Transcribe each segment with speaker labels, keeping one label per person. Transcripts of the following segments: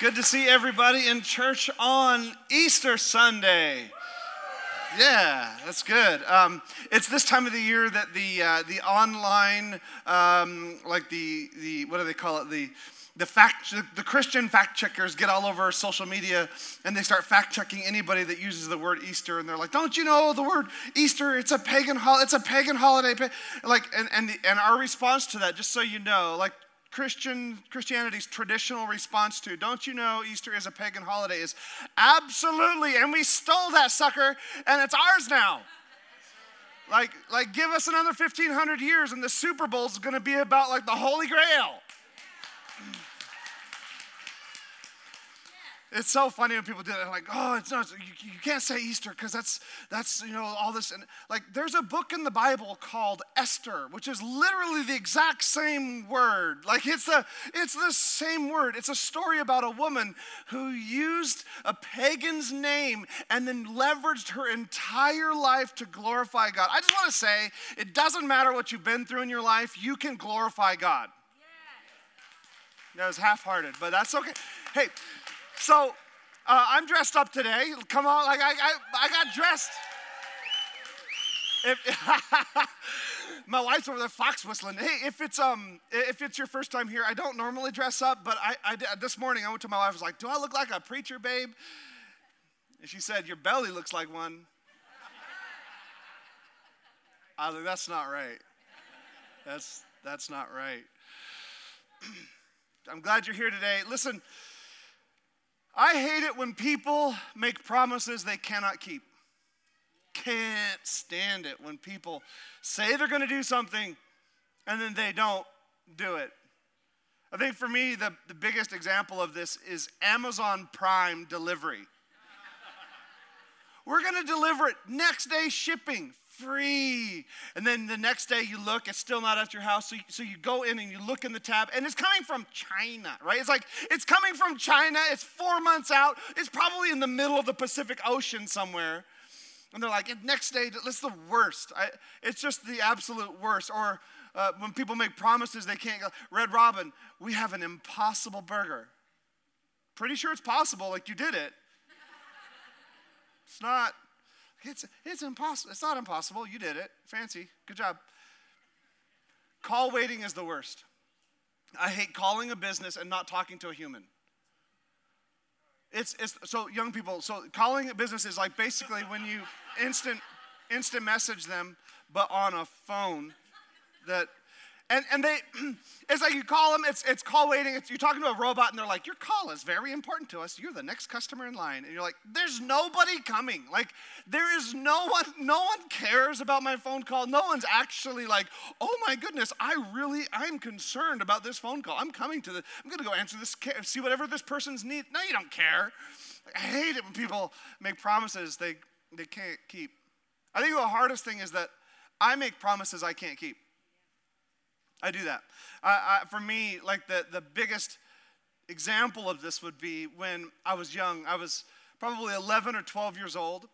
Speaker 1: Good to see everybody in church on Easter Sunday. Yeah, that's good. Um, it's this time of the year that the uh, the online, um, like the the what do they call it the the fact the Christian fact checkers get all over social media and they start fact checking anybody that uses the word Easter and they're like, "Don't you know the word Easter? It's a pagan hol- it's a pagan holiday." Like and and the, and our response to that, just so you know, like Christian Christianity's traditional response to don't you know Easter is a pagan holiday is absolutely and we stole that sucker and it's ours now. Like like give us another 1500 years and the Super Bowl is going to be about like the Holy Grail. It's so funny when people do that. Like, oh, it's not. You, you can't say Easter because that's that's you know all this. And like, there's a book in the Bible called Esther, which is literally the exact same word. Like, it's the it's the same word. It's a story about a woman who used a pagan's name and then leveraged her entire life to glorify God. I just want to say, it doesn't matter what you've been through in your life. You can glorify God. That was half-hearted, but that's okay. Hey. So uh, I'm dressed up today. Come on, like I, I, I got dressed. If, my wife's over there fox whistling. Hey, if it's um if it's your first time here, I don't normally dress up, but I, I this morning I went to my wife. I was like, "Do I look like a preacher, babe?" And she said, "Your belly looks like one." I was like, "That's not right. That's that's not right." I'm glad you're here today. Listen. I hate it when people make promises they cannot keep. Can't stand it when people say they're going to do something and then they don't do it. I think for me, the, the biggest example of this is Amazon Prime delivery. We're going to deliver it next day shipping, free. And then the next day you look, it's still not at your house. So you, so you go in and you look in the tab, and it's coming from China, right? It's like, it's coming from China. It's four months out. It's probably in the middle of the Pacific Ocean somewhere. And they're like, next day, it's the worst. I, it's just the absolute worst. Or uh, when people make promises they can't go, Red Robin, we have an impossible burger. Pretty sure it's possible, like you did it. It's not. It's, it's impossible. It's not impossible. You did it. Fancy. Good job. Call waiting is the worst. I hate calling a business and not talking to a human. It's, it's so young people, so calling a business is like basically when you instant instant message them, but on a phone that and, and they, it's like you call them, it's, it's call waiting. It's, you're talking to a robot and they're like, your call is very important to us. You're the next customer in line. And you're like, there's nobody coming. Like, there is no one, no one cares about my phone call. No one's actually like, oh my goodness, I really, I'm concerned about this phone call. I'm coming to the, I'm to go answer this, see whatever this person's need. No, you don't care. I hate it when people make promises they, they can't keep. I think the hardest thing is that I make promises I can't keep. I do that. I, I, for me, like the, the biggest example of this would be when I was young. I was probably 11 or 12 years old.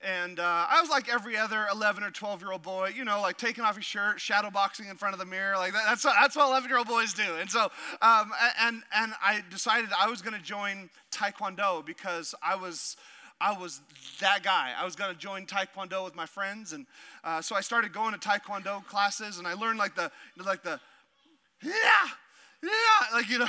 Speaker 1: And uh, I was like every other 11 or 12 year old boy, you know, like taking off his shirt, shadow boxing in front of the mirror. Like that, that's, what, that's what 11 year old boys do. And so, um, and, and I decided I was going to join Taekwondo because I was I was that guy. I was going to join Taekwondo with my friends, and uh, so I started going to Taekwondo classes, and I learned like the like the yeah yeah like you know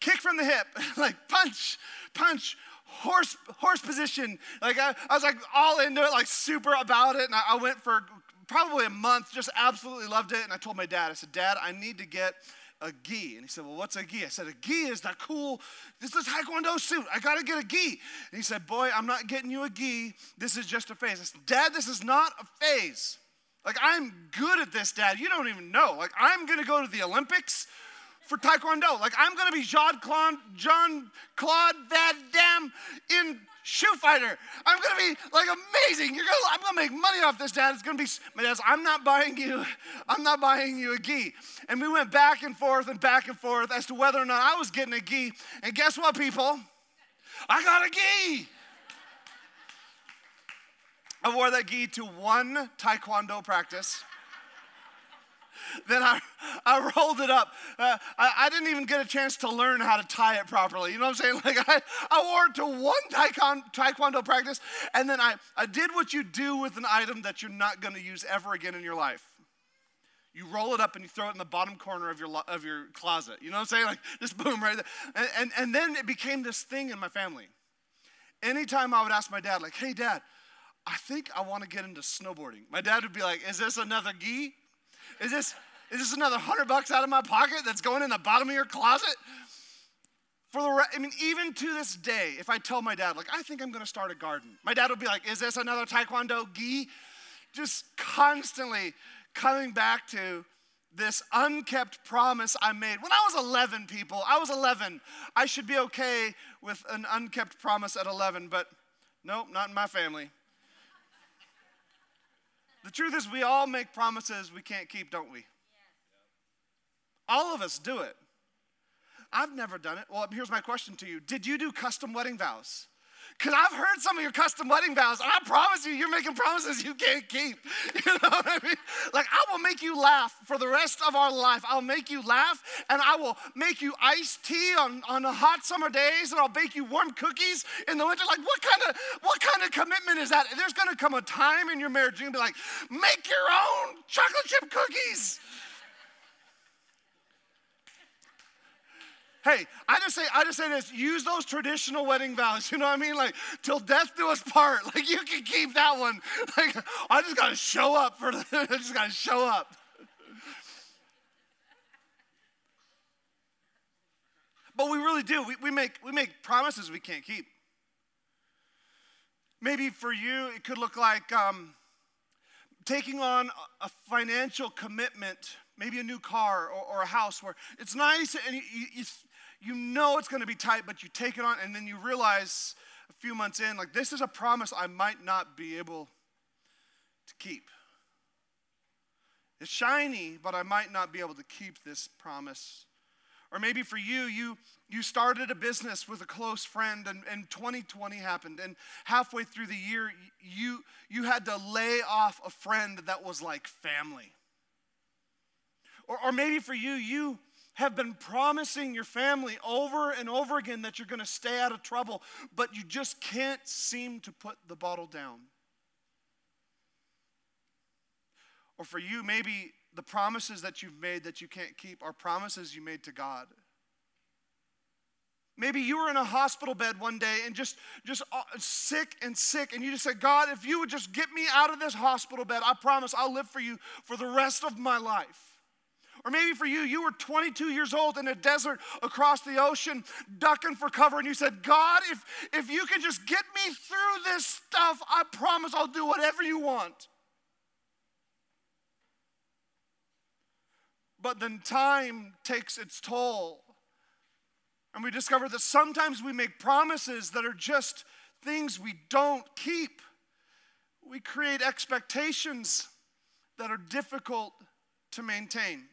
Speaker 1: kick from the hip, like punch punch horse horse position. Like I, I was like all into it, like super about it. And I, I went for probably a month, just absolutely loved it. And I told my dad, I said, Dad, I need to get a gi. And he said, Well, what's a gi? I said, A gi is that cool, this is Taekwondo suit. I got to get a gi. And he said, Boy, I'm not getting you a gi. This is just a phase. I said, Dad, this is not a phase. Like, I'm good at this, Dad. You don't even know. Like, I'm going to go to the Olympics for Taekwondo. Like, I'm going to be Jean Claude, John Claude Van Damme in shoe fighter. I'm gonna be like amazing. You're gonna, I'm gonna make money off this, Dad. It's gonna be. My dad's. I'm not buying you. I'm not buying you a gi. And we went back and forth and back and forth as to whether or not I was getting a gi. And guess what, people? I got a gi. I wore that gi to one taekwondo practice then I, I rolled it up. Uh, I, I, didn't even get a chance to learn how to tie it properly. You know what I'm saying? Like I, I wore it to one taekwondo, practice, and then I, I did what you do with an item that you're not going to use ever again in your life. You roll it up and you throw it in the bottom corner of your, of your closet. You know what I'm saying? Like just boom right there. And, and, and then it became this thing in my family. Anytime I would ask my dad, like, hey, dad, I think I want to get into snowboarding. My dad would be like, is this another gi? Is this, is this another hundred bucks out of my pocket that's going in the bottom of your closet? For the, re- I mean, even to this day, if I tell my dad, like, I think I'm gonna start a garden, my dad would be like, is this another Taekwondo gi? Just constantly coming back to this unkept promise I made. When I was 11, people, I was 11. I should be okay with an unkept promise at 11, but nope, not in my family. The truth is, we all make promises we can't keep, don't we? All of us do it. I've never done it. Well, here's my question to you Did you do custom wedding vows? Because I've heard some of your custom wedding vows, and I promise you, you're making promises you can't keep. You know what I mean? Like, I will make you laugh for the rest of our life. I'll make you laugh, and I will make you iced tea on, on hot summer days, and I'll bake you warm cookies in the winter. Like, what kind of what kind of commitment is that? There's gonna come a time in your marriage you're gonna be like, make your own chocolate chip cookies. Hey, I just say, I just say this: use those traditional wedding vows. You know what I mean? Like till death do us part. Like you can keep that one. Like I just gotta show up for the. I just gotta show up. But we really do. We, we make we make promises we can't keep. Maybe for you, it could look like um, taking on a financial commitment maybe a new car or, or, a house where it's nice and you, you, you know it's going to be tight, but you take it on, and then you realize a few months in, like, this is a promise I might not be able to keep. It's shiny, but I might not be able to keep this promise. Or maybe for you, you, you started a business with a close friend and, and 2020 happened. And halfway through the year, you, you had to lay off a friend that was like family. Or, or maybe for you, you have been promising your family over and over again that you're going to stay out of trouble, but you just can't seem to put the bottle down. Or for you, maybe the promises that you've made that you can't keep are promises you made to God. Maybe you were in a hospital bed one day and just, just uh, sick and sick, and you just said, God, if you would just get me out of this hospital bed, I promise I'll live for you for the rest of my life. Or maybe for you, you were 22 years old in a desert across the ocean, ducking for cover, and you said, God, if, if you can just get me through this stuff, I promise I'll do whatever you want. But then time takes its toll. And we discover that sometimes we make promises that are just things we don't keep. We create expectations that are difficult to maintain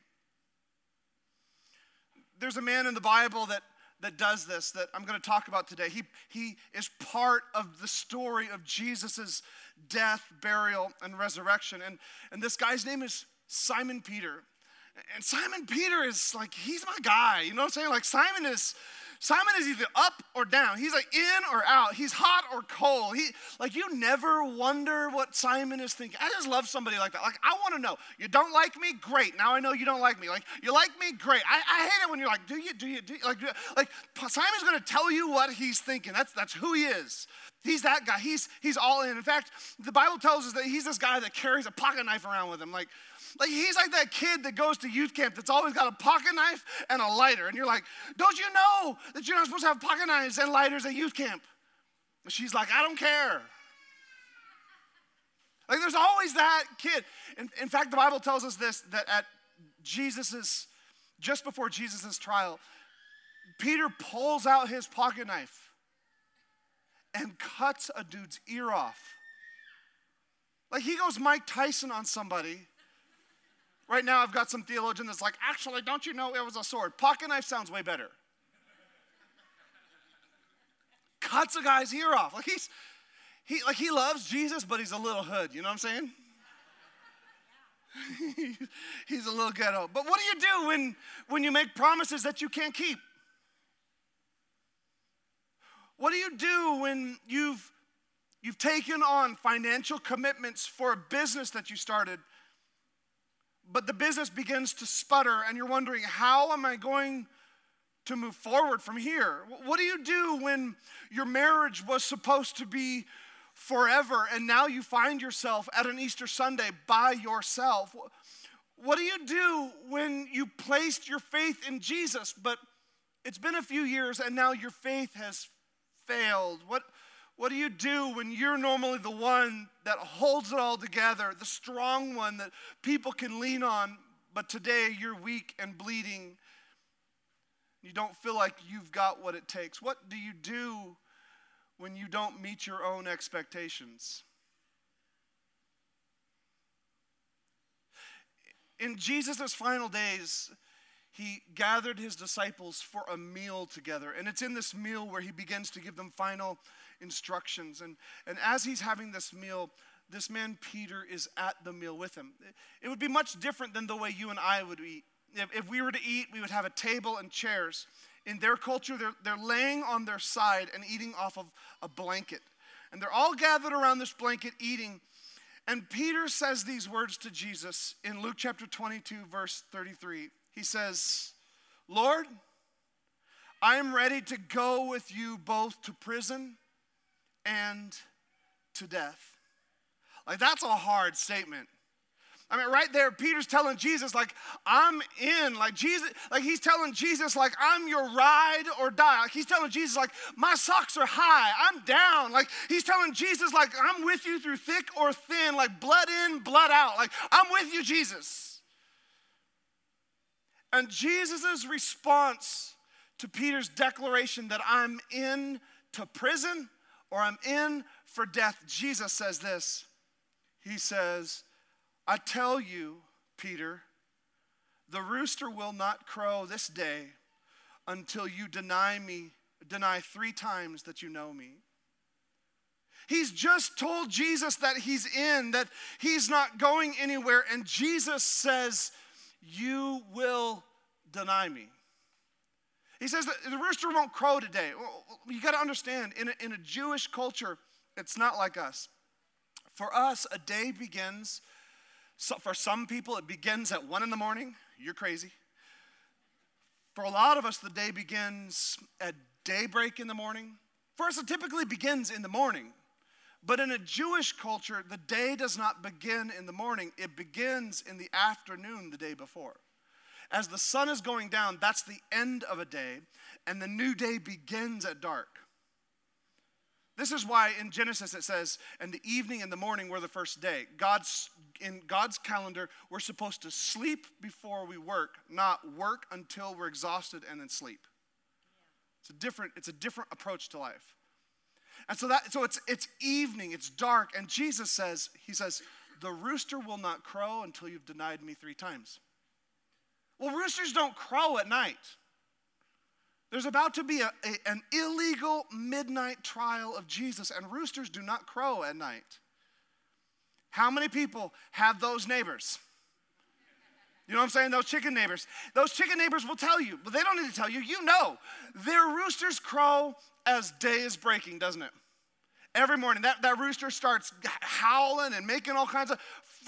Speaker 1: there's a man in the Bible that, that does this that I'm going to talk about today. He, he is part of the story of Jesus' death, burial, and resurrection. And, and this guy's name is Simon Peter. And Simon Peter is like, he's my guy. You know what I'm saying? Like, Simon is Simon is either up or down. He's like in or out. He's hot or cold. He like you never wonder what Simon is thinking. I just love somebody like that. Like I want to know. You don't like me? Great. Now I know you don't like me. Like you like me? Great. I, I hate it when you're like, do you? Do you? Do you? Like like Simon's going to tell you what he's thinking. That's that's who he is. He's that guy. He's he's all in. In fact, the Bible tells us that he's this guy that carries a pocket knife around with him. Like like he's like that kid that goes to youth camp that's always got a pocket knife and a lighter. And you're like, don't you know that you're not supposed to have pocket knives and lighters at youth camp? And she's like, I don't care. Like there's always that kid. In, in fact, the Bible tells us this that at Jesus's, just before Jesus's trial, Peter pulls out his pocket knife and cuts a dude's ear off. Like he goes Mike Tyson on somebody Right now, I've got some theologian that's like, actually, don't you know it was a sword? Pocket knife sounds way better. Cuts a guy's ear off. Like he's, he, like he loves Jesus, but he's a little hood. You know what I'm saying? he's a little ghetto. But what do you do when, when you make promises that you can't keep? What do you do when you've, you've taken on financial commitments for a business that you started but the business begins to sputter and you're wondering, how am I going to move forward from here? What do you do when your marriage was supposed to be forever and now you find yourself at an Easter Sunday by yourself? What do you do when you placed your faith in Jesus, but it's been a few years and now your faith has failed? What, what do you do when you're normally the one that holds it all together, the strong one that people can lean on, but today you're weak and bleeding? You don't feel like you've got what it takes. What do you do when you don't meet your own expectations? In Jesus' final days, he gathered his disciples for a meal together. And it's in this meal where he begins to give them final instructions. And, and as he's having this meal, this man Peter is at the meal with him. It would be much different than the way you and I would eat. If, if we were to eat, we would have a table and chairs. In their culture, they're, they're laying on their side and eating off of a blanket. And they're all gathered around this blanket eating. And Peter says these words to Jesus in Luke chapter 22, verse 33. He says, Lord, I am ready to go with you both to prison and to death. Like, that's a hard statement. I mean, right there, Peter's telling Jesus, like, I'm in. Like, Jesus, like, he's telling Jesus, like, I'm your ride or die. Like, he's telling Jesus, like, my socks are high, I'm down. Like, he's telling Jesus, like, I'm with you through thick or thin, like, blood in, blood out. Like, I'm with you, Jesus. And Jesus' response to Peter's declaration that I'm in to prison or I'm in for death, Jesus says this. He says, I tell you, Peter, the rooster will not crow this day until you deny me, deny three times that you know me. He's just told Jesus that he's in, that he's not going anywhere, and Jesus says, You will deny me. He says that the rooster won't crow today. Well, you got to understand, in a, in a Jewish culture, it's not like us. For us, a day begins, so for some people, it begins at one in the morning. You're crazy. For a lot of us, the day begins at daybreak in the morning. For us, it typically begins in the morning. But in a Jewish culture, the day does not begin in the morning, it begins in the afternoon the day before. As the sun is going down, that's the end of a day, and the new day begins at dark. This is why in Genesis it says, and the evening and the morning were the first day. God's in God's calendar, we're supposed to sleep before we work, not work until we're exhausted and then sleep. It's a different, it's a different approach to life. And so that so it's it's evening, it's dark, and Jesus says, He says, the rooster will not crow until you've denied me three times. Well, roosters don't crow at night. There's about to be a, a, an illegal midnight trial of Jesus, and roosters do not crow at night. How many people have those neighbors? You know what I'm saying? Those chicken neighbors. Those chicken neighbors will tell you, but they don't need to tell you. You know. Their roosters crow as day is breaking, doesn't it? Every morning, that, that rooster starts howling and making all kinds of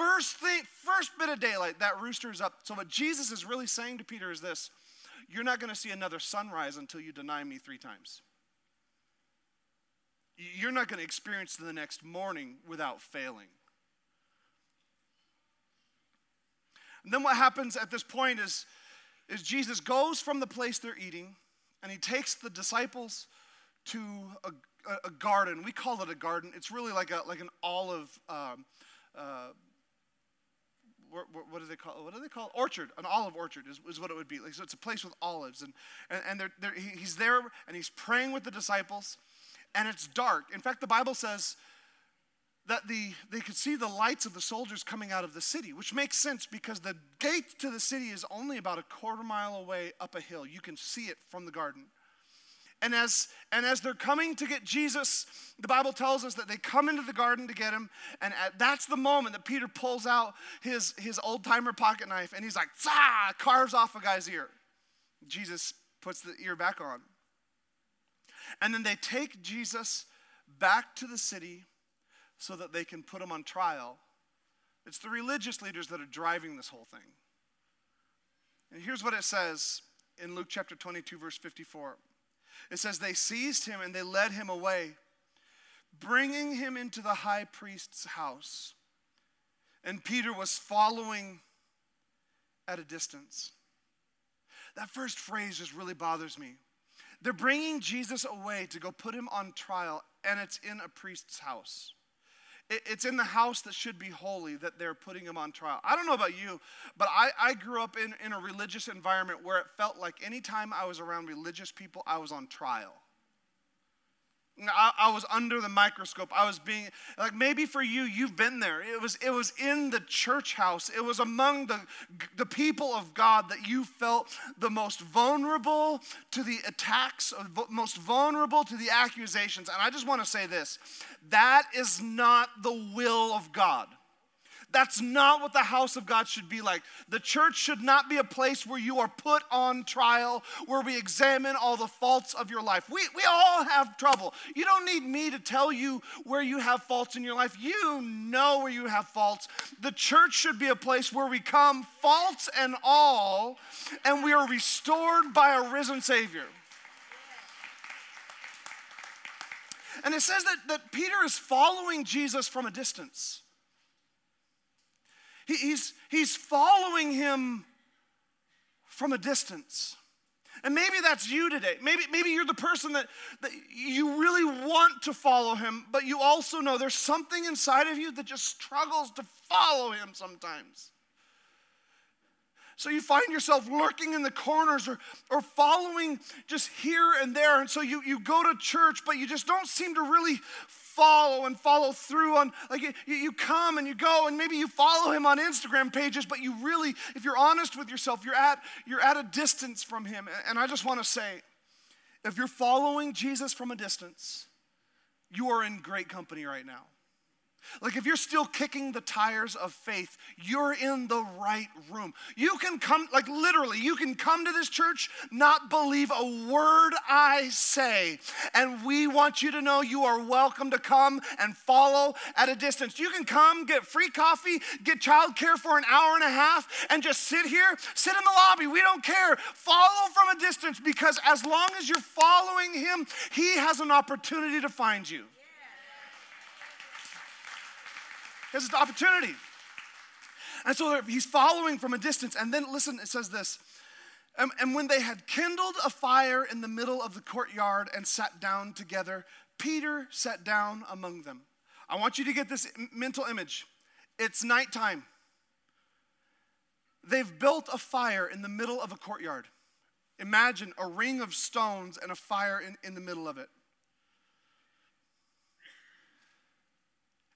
Speaker 1: first thing, first bit of daylight, that rooster is up. So what Jesus is really saying to Peter is this: You're not going to see another sunrise until you deny me three times. You're not going to experience the next morning without failing. And then what happens at this point is, is Jesus goes from the place they're eating and he takes the disciples to a, a, a garden. We call it a garden. It's really like, a, like an olive. Um, uh, what, do they call? What do they call? Orchard, an olive orchard is, is what it would be. Like, so it's a place with olives. And, and, and they're, they're, he's there and he's praying with the disciples, and it's dark. In fact, the Bible says that the, they could see the lights of the soldiers coming out of the city, which makes sense because the gate to the city is only about a quarter mile away up a hill. You can see it from the garden. And as, and as they're coming to get Jesus, the Bible tells us that they come into the garden to get him. And at, that's the moment that Peter pulls out his, his old timer pocket knife and he's like, Zah! carves off a guy's ear. Jesus puts the ear back on. And then they take Jesus back to the city so that they can put him on trial. It's the religious leaders that are driving this whole thing. And here's what it says in Luke chapter 22, verse 54. It says, They seized him and they led him away, bringing him into the high priest's house. And Peter was following at a distance. That first phrase just really bothers me. They're bringing Jesus away to go put him on trial, and it's in a priest's house. It's in the house that should be holy that they're putting him on trial. I don't know about you, but I, I grew up in, in a religious environment where it felt like anytime I was around religious people, I was on trial. I, I, was under the microscope. I was being like maybe for you, you've been there. It was it was in the church house. It was among the the people of God that you felt the most vulnerable to the attacks, most vulnerable to the accusations. And I just want to say this: that is not the will of God. That's not what the house of God should be like. The church should not be a place where you are put on trial, where we examine all the faults of your life. We, we all have trouble. You don't need me to tell you where you have faults in your life. You know where you have faults. The church should be a place where we come, faults and all, and we are restored by a risen Savior. And it says that, that Peter is following Jesus from a distance. He, he's, he's following him from a distance. And maybe that's you today. Maybe, maybe you're the person that, that you really want to follow him, but you also know there's something inside of you that just struggles to follow him sometimes. So you find yourself lurking in the corners or, or following just here and there. And so you, you go to church, but you just don't seem to really follow and follow through on like you, you come and you go and maybe you follow him on instagram pages but you really if you're honest with yourself you're at you're at a distance from him. And i just want to say if you're following jesus from a distance you are in great company right now like, if you're still kicking the tires of faith, you're in the right room. You can come, like, literally, you can come to this church, not believe a word I say. And we want you to know you are welcome to come and follow at a distance. You can come, get free coffee, get childcare for an hour and a half, and just sit here, sit in the lobby. We don't care. Follow from a distance because as long as you're following Him, He has an opportunity to find you. Has the opportunity. And so he's following from a distance. And then listen, it says this. And, and when they had kindled a fire in the middle of the courtyard and sat down together, Peter sat down among them. I want you to get this mental image. It's nighttime. They've built a fire in the middle of a courtyard. Imagine a ring of stones and a fire in, in the middle of it.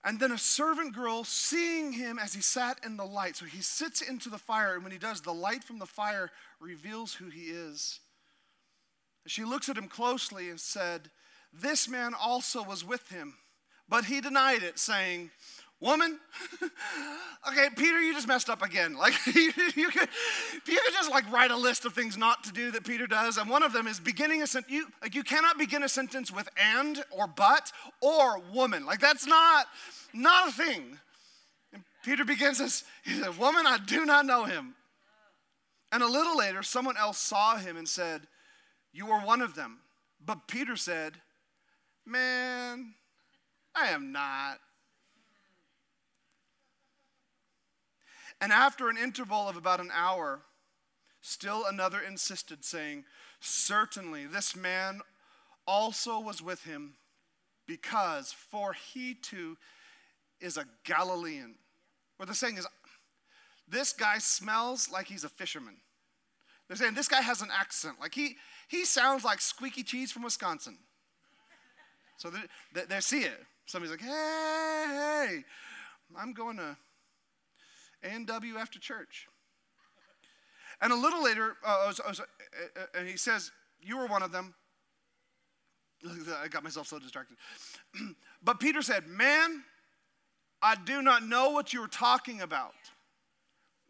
Speaker 1: And then a servant girl seeing him as he sat in the light. So he sits into the fire, and when he does, the light from the fire reveals who he is. She looks at him closely and said, This man also was with him. But he denied it, saying, Woman, okay, Peter, you just messed up again. Like you, you, could, you could just like write a list of things not to do that Peter does, and one of them is beginning a sentence. You like you cannot begin a sentence with and or but or woman. Like that's not not a thing. And Peter begins this. He said, "Woman, I do not know him." And a little later, someone else saw him and said, "You are one of them." But Peter said, "Man, I am not." And after an interval of about an hour, still another insisted, saying, Certainly this man also was with him, because for he too is a Galilean. What they're saying is, this guy smells like he's a fisherman. They're saying this guy has an accent. Like he, he sounds like squeaky cheese from Wisconsin. So they, they, they see it. Somebody's like, hey, hey, I'm going to a&W after church. And a little later, uh, I was, I was, uh, uh, and he says, You were one of them. I got myself so distracted. but Peter said, Man, I do not know what you are talking about.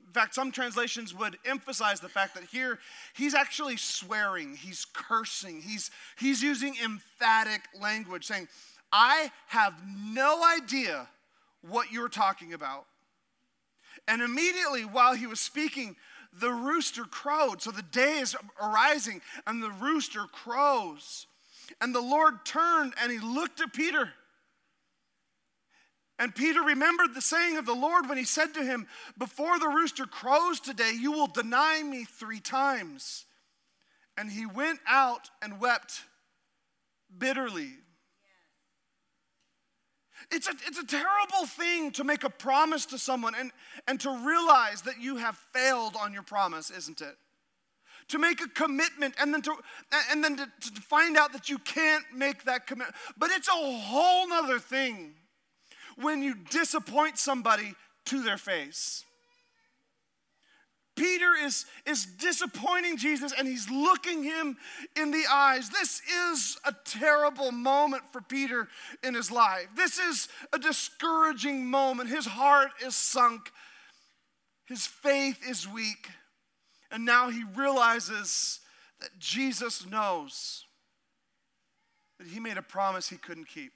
Speaker 1: In fact, some translations would emphasize the fact that here he's actually swearing, he's cursing, he's, he's using emphatic language, saying, I have no idea what you're talking about. And immediately while he was speaking, the rooster crowed. So the day is arising, and the rooster crows. And the Lord turned and he looked at Peter. And Peter remembered the saying of the Lord when he said to him, Before the rooster crows today, you will deny me three times. And he went out and wept bitterly. It's a, it's a terrible thing to make a promise to someone and, and to realize that you have failed on your promise, isn't it? To make a commitment and then to and then to, to find out that you can't make that commitment. But it's a whole nother thing when you disappoint somebody to their face. Peter is, is disappointing Jesus and he's looking him in the eyes. This is a terrible moment for Peter in his life. This is a discouraging moment. His heart is sunk, his faith is weak, and now he realizes that Jesus knows that he made a promise he couldn't keep.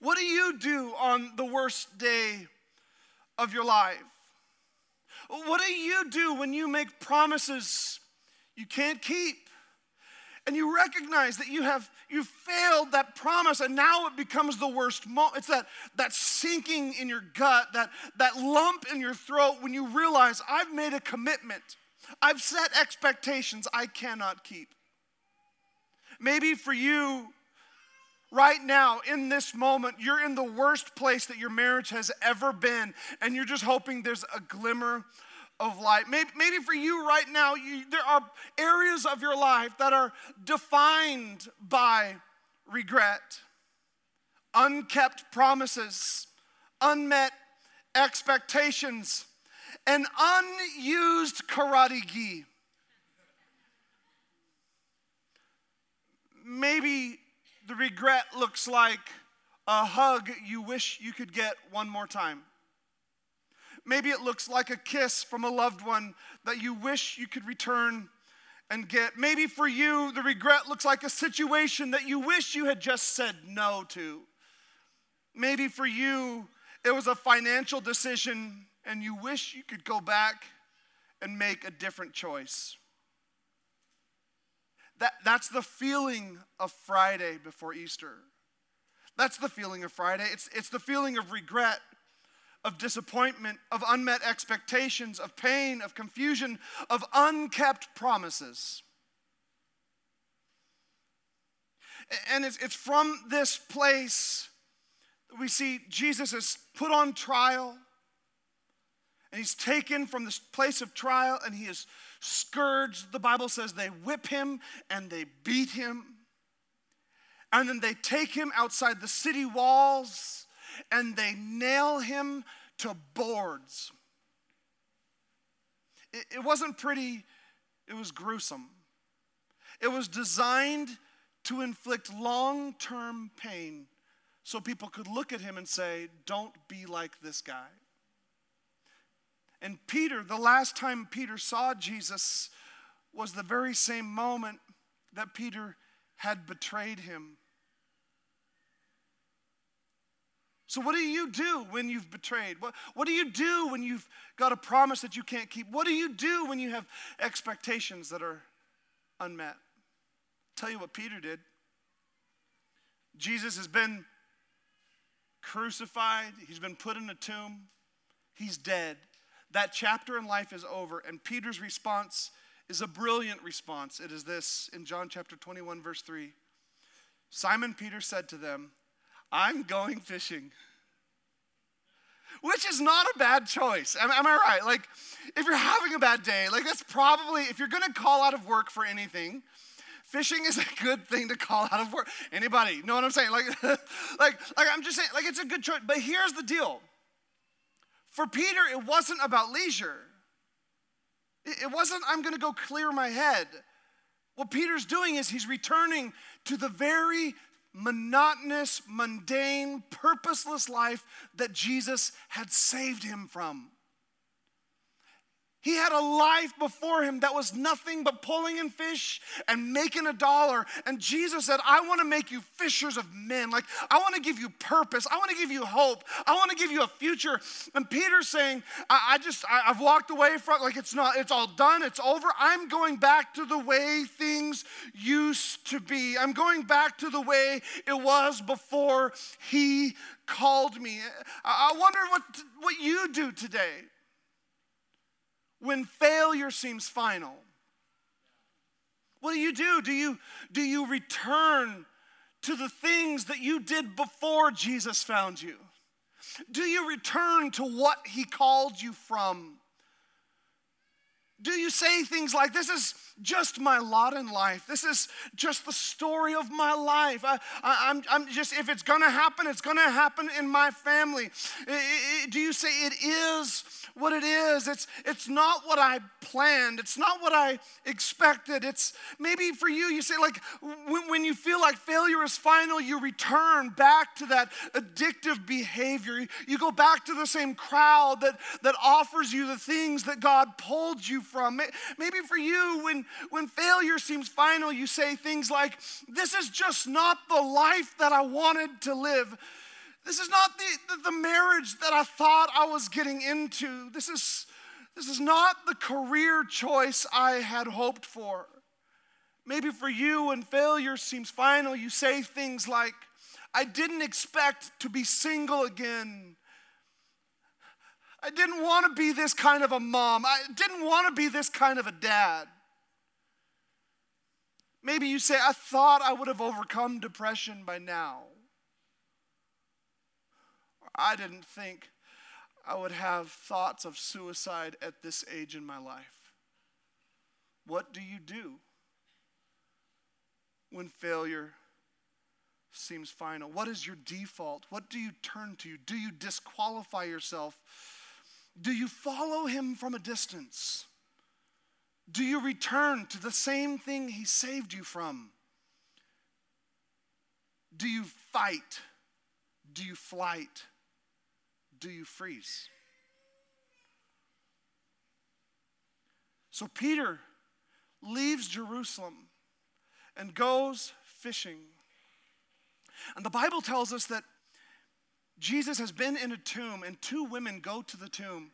Speaker 1: What do you do on the worst day of your life? What do you do when you make promises you can't keep? And you recognize that you have you failed that promise, and now it becomes the worst moment. It's that, that sinking in your gut, that, that lump in your throat when you realize I've made a commitment. I've set expectations I cannot keep. Maybe for you, right now, in this moment, you're in the worst place that your marriage has ever been, and you're just hoping there's a glimmer of light. Maybe, maybe for you right now, you, there are areas of your life that are defined by regret, unkept promises, unmet expectations, and unused karate gi. Maybe the regret looks like a hug you wish you could get one more time. Maybe it looks like a kiss from a loved one that you wish you could return and get. Maybe for you, the regret looks like a situation that you wish you had just said no to. Maybe for you, it was a financial decision and you wish you could go back and make a different choice. That, that's the feeling of Friday before Easter. That's the feeling of Friday. It's, it's the feeling of regret, of disappointment, of unmet expectations, of pain, of confusion, of unkept promises. And it's, it's from this place that we see Jesus is put on trial, and he's taken from this place of trial, and he is scourged. The Bible says they whip him and they beat him. And then they take him outside the city walls and they nail him to boards. It, it wasn't pretty, it was gruesome. It was designed to inflict long term pain so people could look at him and say, Don't be like this guy. And Peter, the last time Peter saw Jesus was the very same moment that Peter had betrayed him. So, what do you do when you've betrayed? What, what do you do when you've got a promise that you can't keep? What do you do when you have expectations that are unmet? Tell you what Peter did. Jesus has been crucified, he's been put in a tomb, he's dead. That chapter in life is over, and Peter's response is a brilliant response. It is this in John chapter 21, verse 3. Simon Peter said to them, I'm going fishing. Which is not a bad choice. Am, am, I right? Like, if you're having a bad day, like, that's probably, if you're gonna call out of work for anything, fishing is a good thing to call out of work. Anybody know what I'm saying? Like, like, like I'm just saying, like, it's a good choice. But here's the deal for Peter, it wasn't about leisure, it wasn't, I'm gonna go clear my head. What Peter's doing is he's returning to the very monotonous, mundane, purposeless life that Jesus had saved him from. He had a life before him that was nothing but pulling in fish and making a dollar. And Jesus said, I want to make you fishers of men. Like, I want to give you purpose. I want to give you hope. I want to give you a future. And Peter's saying, I, I just, I, have walked away from, like, it's not, it's all done, it's over. I'm going back to the way things used to be. I'm going back to the way it was before he called me. I, I wonder what, what you do today when failure seems final? What do you do? Do you, do you return to the things that you did before Jesus found you? Do you return to what he called you from? Do you say things like, This is just my lot in life. This is just the story of my life. I, am just, if it's gonna happen, it's gonna happen in my family. It, it, do you say it is what it is? It's, it's not what I planned, it's not what I expected. It's maybe for you, you say, like, when, when you feel like failure is final, you return back to that addictive behavior. You go back to the same crowd that, that offers you the things that God pulled you from. Maybe for you, when, when failure seems final, you say things like, This is just not the life that I wanted to live. This is not the, the, the marriage that I thought I was getting into. This is, this is not the career choice I had hoped for. Maybe for you, when failure seems final, you say things like, I didn't expect to be single again. I didn't want to be this kind of a mom. I didn't want to be this kind of a dad. Maybe you say, I thought I would have overcome depression by now. I didn't think I would have thoughts of suicide at this age in my life. What do you do when failure seems final? What is your default? What do you turn to? Do you disqualify yourself? Do you follow him from a distance? Do you return to the same thing he saved you from? Do you fight? Do you flight? Do you freeze? So Peter leaves Jerusalem and goes fishing. And the Bible tells us that Jesus has been in a tomb, and two women go to the tomb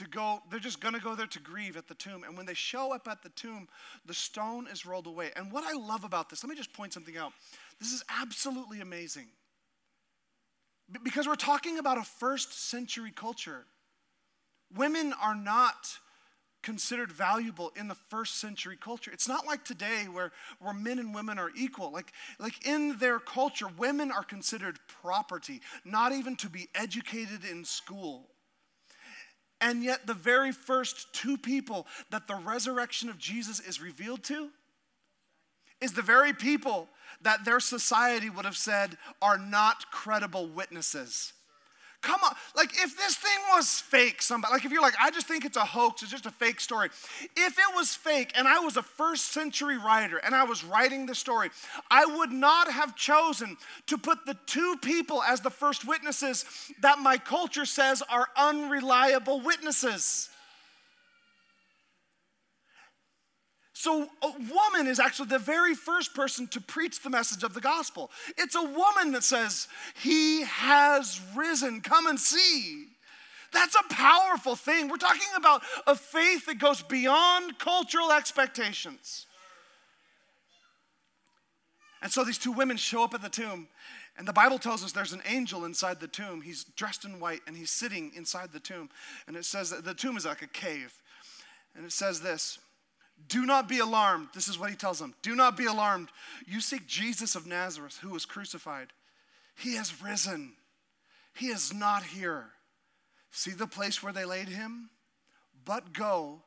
Speaker 1: to go, they're just gonna go there to grieve at the tomb. And when they show up at the tomb, the stone is rolled away. And what I love about this, let me just point something out. This is absolutely amazing. Because we're talking about a first century culture. Women are not considered valuable in the first century culture. It's not like today where, where men and women are equal. Like, like in their culture, women are considered property, not even to be educated in school. And yet, the very first two people that the resurrection of Jesus is revealed to is the very people that their society would have said are not credible witnesses. Come on, like if this thing was fake, somebody, like if you're like, I just think it's a hoax, it's just a fake story. If it was fake and I was a first century writer and I was writing the story, I would not have chosen to put the two people as the first witnesses that my culture says are unreliable witnesses. So, a woman is actually the very first person to preach the message of the gospel. It's a woman that says, He has risen, come and see. That's a powerful thing. We're talking about a faith that goes beyond cultural expectations. And so these two women show up at the tomb, and the Bible tells us there's an angel inside the tomb. He's dressed in white, and he's sitting inside the tomb. And it says that the tomb is like a cave. And it says this do not be alarmed. This is what he tells them. Do not be alarmed. You seek Jesus of Nazareth, who was crucified. He has risen. He is not here. See the place where they laid him? But go,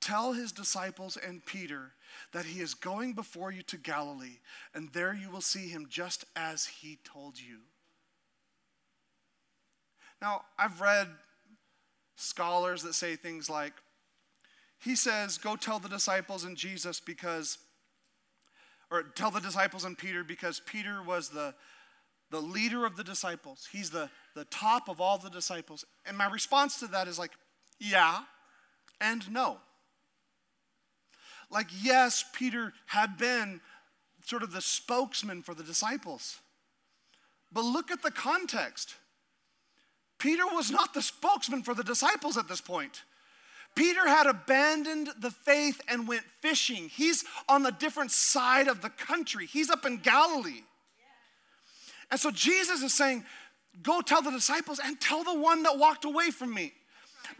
Speaker 1: tell his disciples and Peter that he is going before you to Galilee, and there you will see him just as he told you. Now, I've read scholars that say things like, he says, Go tell the disciples and Jesus because, or tell the disciples and Peter because Peter was the, the leader of the disciples. He's the, the top of all the disciples. And my response to that is like, yeah and no. Like, yes, Peter had been sort of the spokesman for the disciples. But look at the context. Peter was not the spokesman for the disciples at this point. Peter had abandoned the faith and went fishing. He's on the different side of the country, he's up in Galilee. And so Jesus is saying, Go tell the disciples and tell the one that walked away from me.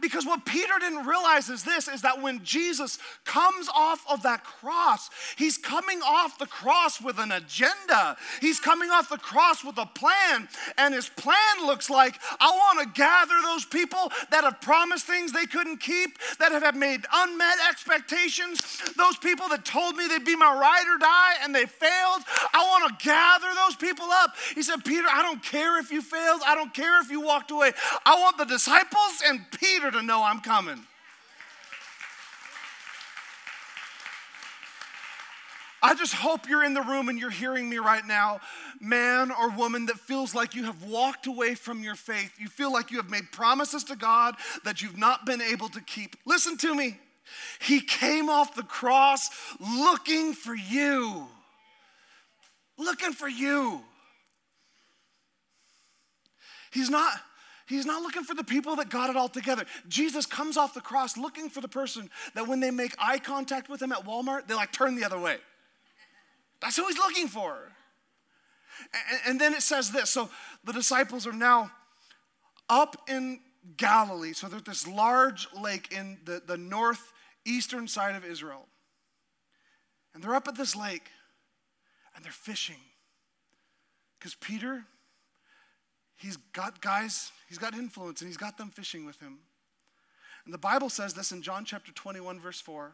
Speaker 1: Because what Peter didn't realize is this is that when Jesus comes off of that cross, he's coming off the cross with an agenda. He's coming off the cross with a plan. And his plan looks like I want to gather those people that have promised things they couldn't keep, that have made unmet expectations, those people that told me they'd be my ride or die and they failed. I want to gather those people up. He said, Peter, I don't care if you failed, I don't care if you walked away. I want the disciples and Peter Peter to know I'm coming. I just hope you're in the room and you're hearing me right now, man or woman that feels like you have walked away from your faith. You feel like you have made promises to God that you've not been able to keep. Listen to me. He came off the cross looking for you. Looking for you. He's not He's not looking for the people that got it all together. Jesus comes off the cross looking for the person that when they make eye contact with him at Walmart, they like turn the other way. That's who he's looking for. And, and then it says this so the disciples are now up in Galilee. So there's this large lake in the, the northeastern side of Israel. And they're up at this lake and they're fishing. Because Peter, he's got guys, he's got influence, and he's got them fishing with him. And the Bible says this in John chapter 21, verse 4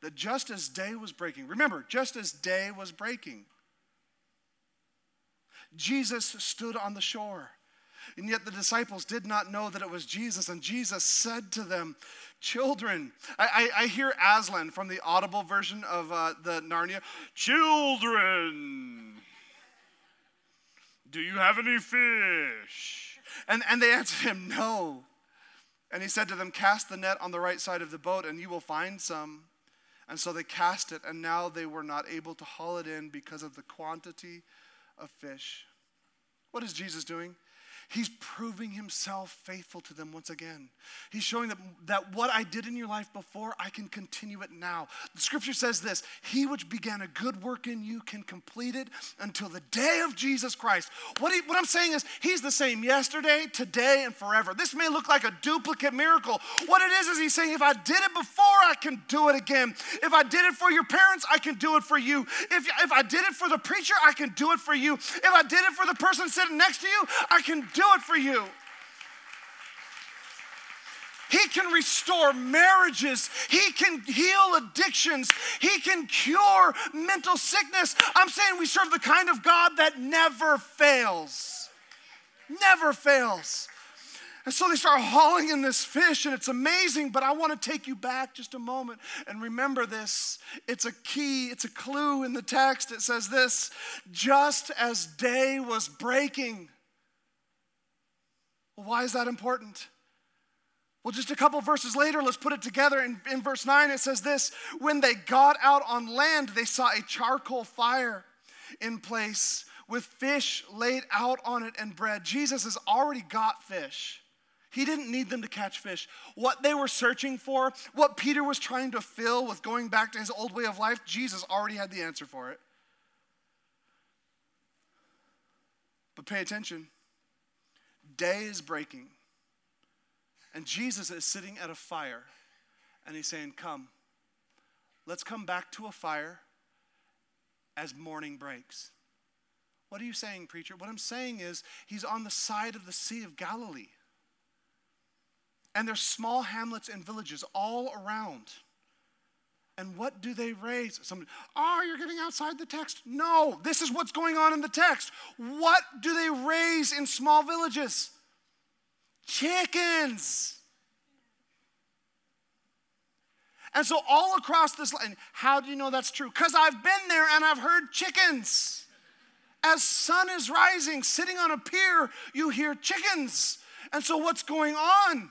Speaker 1: that just as day was breaking, remember, just as day was breaking, Jesus stood on the shore. And yet the disciples did not know that it was Jesus. And Jesus said to them, Children, I, I, I hear Aslan from the audible version of uh, the Narnia, Children, do you have any fish? And, and they answered him, No. And he said to them, Cast the net on the right side of the boat, and you will find some. And so they cast it, and now they were not able to haul it in because of the quantity of fish. What is Jesus doing? He's proving himself faithful to them once again. He's showing them that what I did in your life before, I can continue it now. The scripture says this He which began a good work in you can complete it until the day of Jesus Christ. What, he, what I'm saying is, He's the same yesterday, today, and forever. This may look like a duplicate miracle. What it is, is He's saying, if I did it before, I can do it again. If I did it for your parents, I can do it for you. If, if I did it for the preacher, I can do it for you. If I did it for the person sitting next to you, I can do it for you. He can restore marriages. He can heal addictions. He can cure mental sickness. I'm saying we serve the kind of God that never fails. Never fails. And so they start hauling in this fish, and it's amazing. But I want to take you back just a moment and remember this. It's a key, it's a clue in the text. It says this just as day was breaking. Well, why is that important? Well, just a couple verses later, let's put it together. In, in verse 9, it says this When they got out on land, they saw a charcoal fire in place with fish laid out on it and bread. Jesus has already got fish. He didn't need them to catch fish. What they were searching for, what Peter was trying to fill with going back to his old way of life, Jesus already had the answer for it. But pay attention. Day is breaking, and Jesus is sitting at a fire, and he's saying, Come, let's come back to a fire as morning breaks. What are you saying, preacher? What I'm saying is, he's on the side of the Sea of Galilee. And there's small hamlets and villages all around. And what do they raise? Somebody, oh, you're getting outside the text. No, this is what's going on in the text. What do they raise in small villages? Chickens. And so, all across this line, how do you know that's true? Because I've been there and I've heard chickens. As sun is rising, sitting on a pier, you hear chickens. And so, what's going on?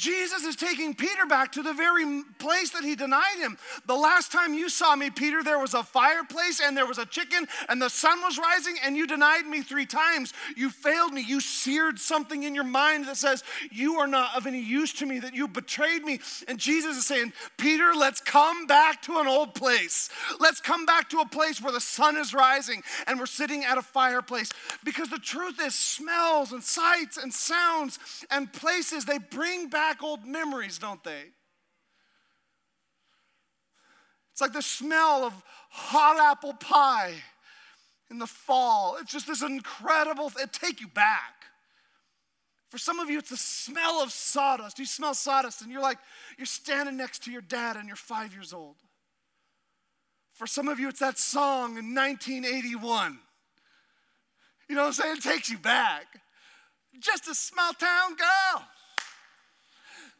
Speaker 1: Jesus is taking Peter back to the very place that he denied him. The last time you saw me, Peter, there was a fireplace and there was a chicken and the sun was rising and you denied me three times. You failed me. You seared something in your mind that says, You are not of any use to me, that you betrayed me. And Jesus is saying, Peter, let's come back to an old place. Let's come back to a place where the sun is rising and we're sitting at a fireplace. Because the truth is, smells and sights and sounds and places, they bring back back old memories, don't they? It's like the smell of hot apple pie in the fall. It's just this incredible, it take you back. For some of you, it's the smell of sawdust. You smell sawdust, and you're like, you're standing next to your dad, and you're five years old. For some of you, it's that song in 1981. You know what I'm saying? It takes you back. Just a small town girl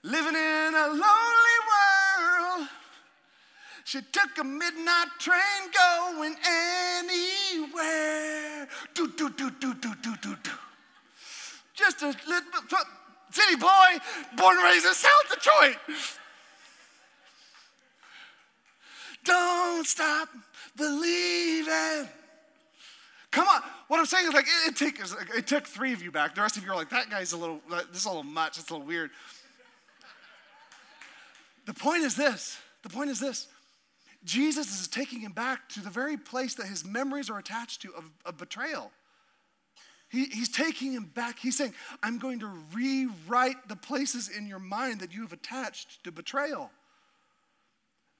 Speaker 1: living in a lonely world. She took a midnight train going anywhere. Do, do, do, do, do, do, do, do. Just a little city boy, born and raised in South Detroit. Don't stop believing. Come on. What I'm saying is like it, it, took, it took three of you back. The rest of you are like, that guy's a little, this is a little much. It's a little weird. The point is this the point is this Jesus is taking him back to the very place that his memories are attached to of, of betrayal. He, he's taking him back. He's saying, I'm going to rewrite the places in your mind that you have attached to betrayal.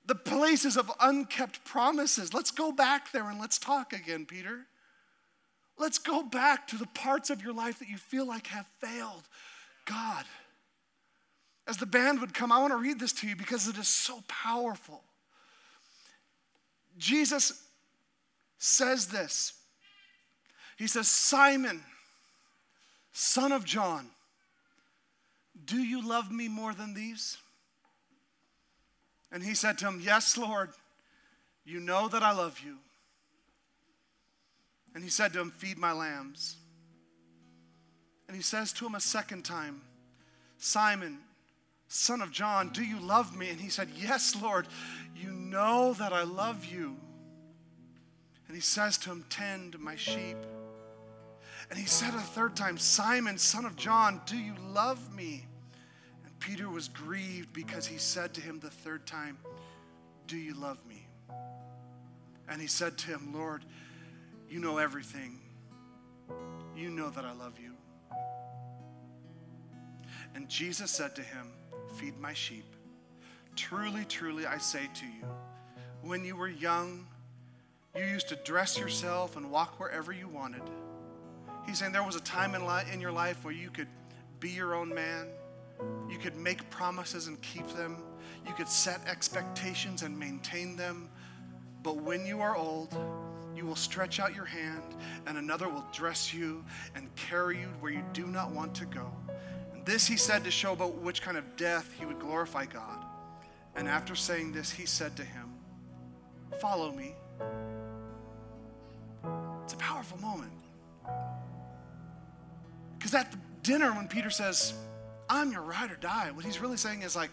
Speaker 1: The places of unkept promises. Let's go back there and let's talk again, Peter. Let's go back to the parts of your life that you feel like have failed. God, as the band would come, I want to read this to you because it is so powerful. Jesus says this He says, Simon, son of John, do you love me more than these? And he said to him, Yes, Lord, you know that I love you. And he said to him, Feed my lambs. And he says to him a second time, Simon, Son of John, do you love me? And he said, Yes, Lord, you know that I love you. And he says to him, Tend my sheep. And he said a third time, Simon, son of John, do you love me? And Peter was grieved because he said to him the third time, Do you love me? And he said to him, Lord, you know everything. You know that I love you. And Jesus said to him, feed my sheep. Truly, truly, I say to you, when you were young, you used to dress yourself and walk wherever you wanted. He's saying there was a time in, li- in your life where you could be your own man, you could make promises and keep them, you could set expectations and maintain them. But when you are old, you will stretch out your hand, and another will dress you and carry you where you do not want to go. This he said to show about which kind of death he would glorify God. And after saying this, he said to him, Follow me. It's a powerful moment. Because at the dinner, when Peter says, I'm your ride or die, what he's really saying is like,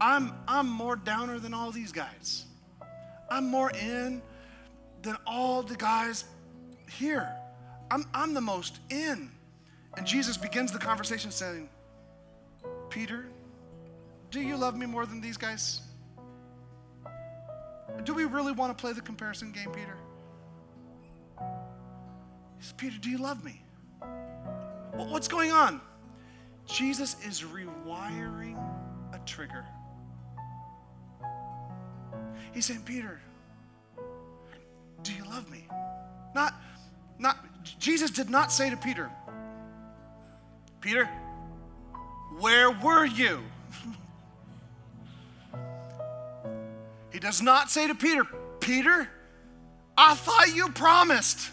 Speaker 1: I'm, I'm more downer than all these guys. I'm more in than all the guys here. I'm, I'm the most in. And Jesus begins the conversation saying, Peter, do you love me more than these guys? Do we really want to play the comparison game, Peter? He says, Peter, do you love me? What's going on? Jesus is rewiring a trigger. He's saying, Peter, do you love me? Not, not, Jesus did not say to Peter, Peter, where were you? he does not say to Peter, Peter, I thought you promised.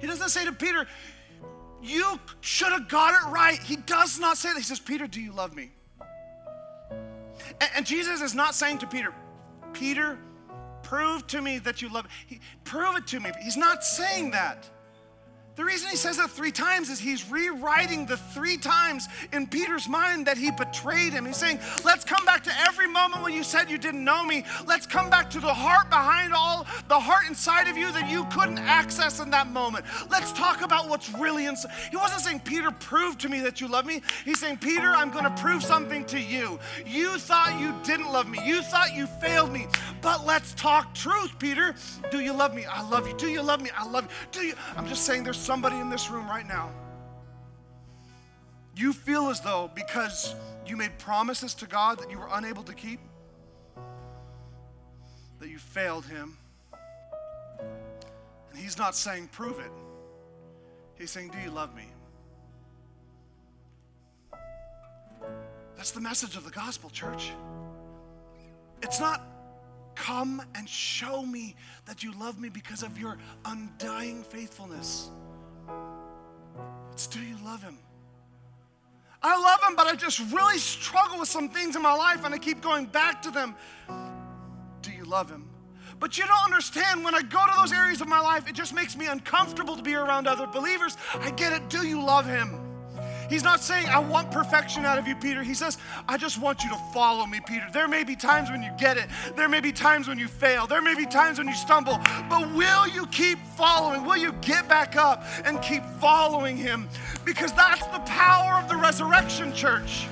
Speaker 1: He doesn't say to Peter, You should have got it right. He does not say that. He says, Peter, do you love me? And, and Jesus is not saying to Peter, Peter, prove to me that you love me. prove it to me. He's not saying that. The reason he says that three times is he's rewriting the three times in Peter's mind that he betrayed him. He's saying, Let's come back to every moment when you said you didn't know me. Let's come back to the heart behind all, the heart inside of you that you couldn't access in that moment. Let's talk about what's really inside. He wasn't saying, Peter, prove to me that you love me. He's saying, Peter, I'm going to prove something to you. You thought you didn't love me, you thought you failed me. But let's talk truth, Peter. Do you love me? I love you. Do you love me? I love you. Do you? I'm just saying, there's somebody in this room right now. You feel as though because you made promises to God that you were unable to keep, that you failed Him. And He's not saying, prove it. He's saying, do you love me? That's the message of the gospel, church. It's not come and show me that you love me because of your undying faithfulness. It's do you love him? I love him, but I just really struggle with some things in my life and I keep going back to them. Do you love him? But you don't understand when I go to those areas of my life, it just makes me uncomfortable to be around other believers. I get it. Do you love him? He's not saying, I want perfection out of you, Peter. He says, I just want you to follow me, Peter. There may be times when you get it, there may be times when you fail, there may be times when you stumble, but will you keep following? Will you get back up and keep following him? Because that's the power of the resurrection, church.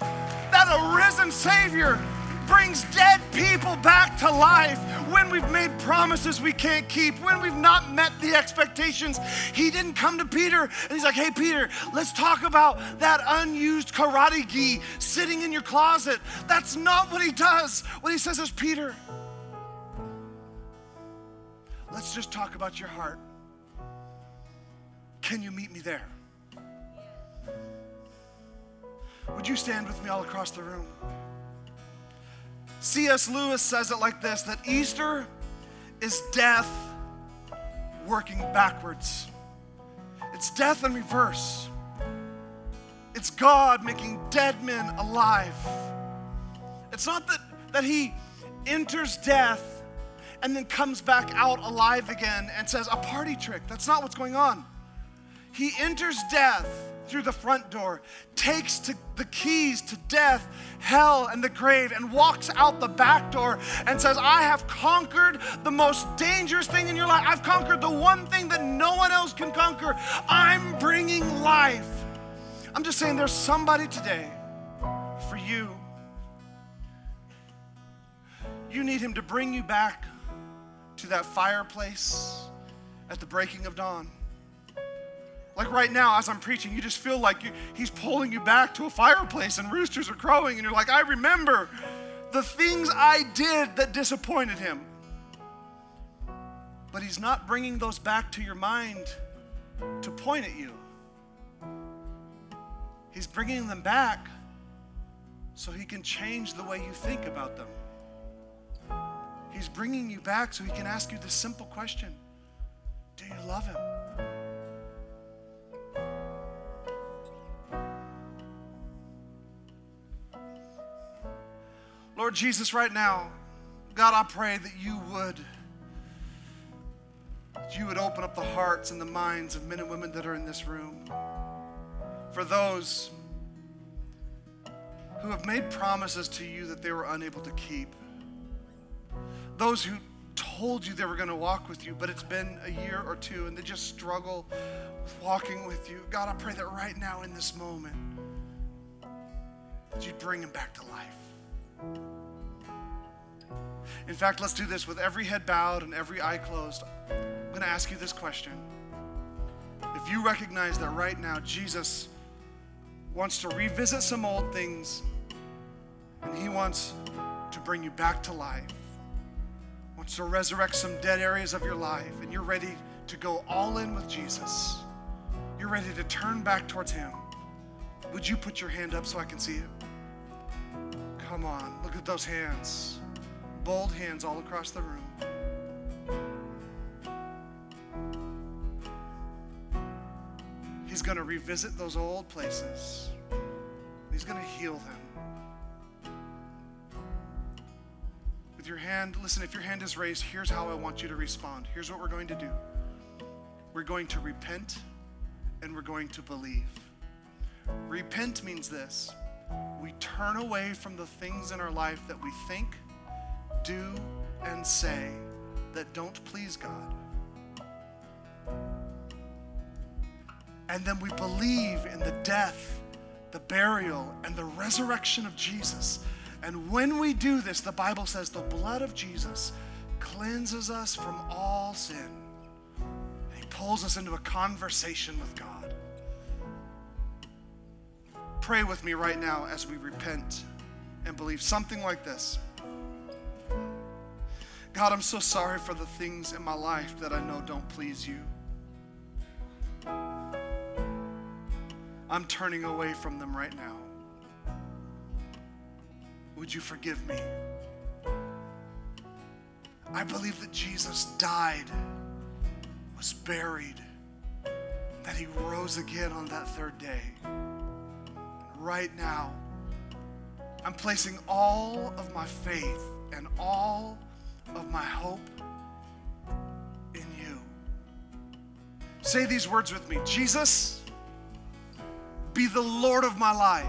Speaker 1: That a risen Savior brings dead people back to life when we've made promises we can't keep, when we've not met the expectations. He didn't come to Peter and he's like, hey, Peter, let's talk about that unused karate gi sitting in your closet. That's not what he does. What he says is, Peter, let's just talk about your heart. Can you meet me there? Would you stand with me all across the room? C.S. Lewis says it like this that Easter is death working backwards. It's death in reverse. It's God making dead men alive. It's not that, that He enters death and then comes back out alive again and says, a party trick. That's not what's going on. He enters death through the front door, takes to the keys to death, hell, and the grave, and walks out the back door and says, I have conquered the most dangerous thing in your life. I've conquered the one thing that no one else can conquer. I'm bringing life. I'm just saying, there's somebody today for you. You need him to bring you back to that fireplace at the breaking of dawn. Like right now, as I'm preaching, you just feel like you, he's pulling you back to a fireplace and roosters are crowing, and you're like, I remember the things I did that disappointed him. But he's not bringing those back to your mind to point at you. He's bringing them back so he can change the way you think about them. He's bringing you back so he can ask you this simple question Do you love him? Lord Jesus, right now, God, I pray that you would that you would open up the hearts and the minds of men and women that are in this room. For those who have made promises to you that they were unable to keep. Those who told you they were going to walk with you, but it's been a year or two and they just struggle with walking with you. God, I pray that right now in this moment, that you'd bring them back to life. In fact, let's do this with every head bowed and every eye closed. I'm going to ask you this question. If you recognize that right now Jesus wants to revisit some old things and he wants to bring you back to life, wants to resurrect some dead areas of your life, and you're ready to go all in with Jesus, you're ready to turn back towards him, would you put your hand up so I can see it? Come on, look at those hands. Bold hands all across the room. He's going to revisit those old places. He's going to heal them. With your hand, listen, if your hand is raised, here's how I want you to respond. Here's what we're going to do we're going to repent and we're going to believe. Repent means this we turn away from the things in our life that we think, do, and say that don't please God. And then we believe in the death, the burial, and the resurrection of Jesus. And when we do this, the Bible says the blood of Jesus cleanses us from all sin. And he pulls us into a conversation with God. Pray with me right now as we repent and believe something like this. God, I'm so sorry for the things in my life that I know don't please you. I'm turning away from them right now. Would you forgive me? I believe that Jesus died, was buried, that he rose again on that third day. Right now, I'm placing all of my faith and all of my hope in you. Say these words with me Jesus, be the Lord of my life,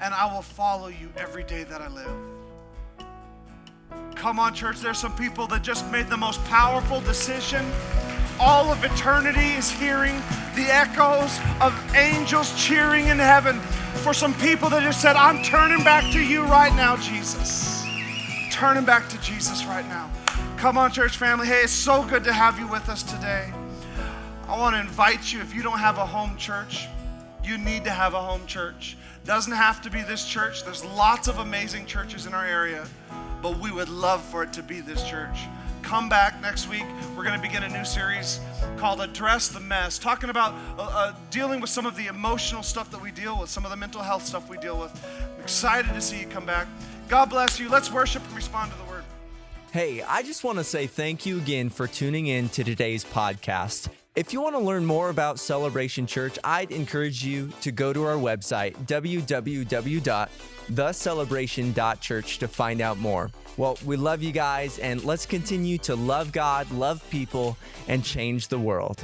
Speaker 1: and I will follow you every day that I live. Come on, church, there's some people that just made the most powerful decision. All of eternity is hearing the echoes of angels cheering in heaven for some people that just said, I'm turning back to you right now, Jesus. Turning back to Jesus right now. Come on, church family. Hey, it's so good to have you with us today. I want to invite you, if you don't have a home church, you need to have a home church. Doesn't have to be this church. There's lots of amazing churches in our area, but we would love for it to be this church. Come back next week. We're going to begin a new series called Address the Mess, talking about uh, uh, dealing with some of the emotional stuff that we deal with, some of the mental health stuff we deal with. I'm excited to see you come back. God bless you. Let's worship and respond to the word.
Speaker 2: Hey, I just want to say thank you again for tuning in to today's podcast. If you want to learn more about Celebration Church, I'd encourage you to go to our website, www.thecelebration.church, to find out more. Well, we love you guys, and let's continue to love God, love people, and change the world.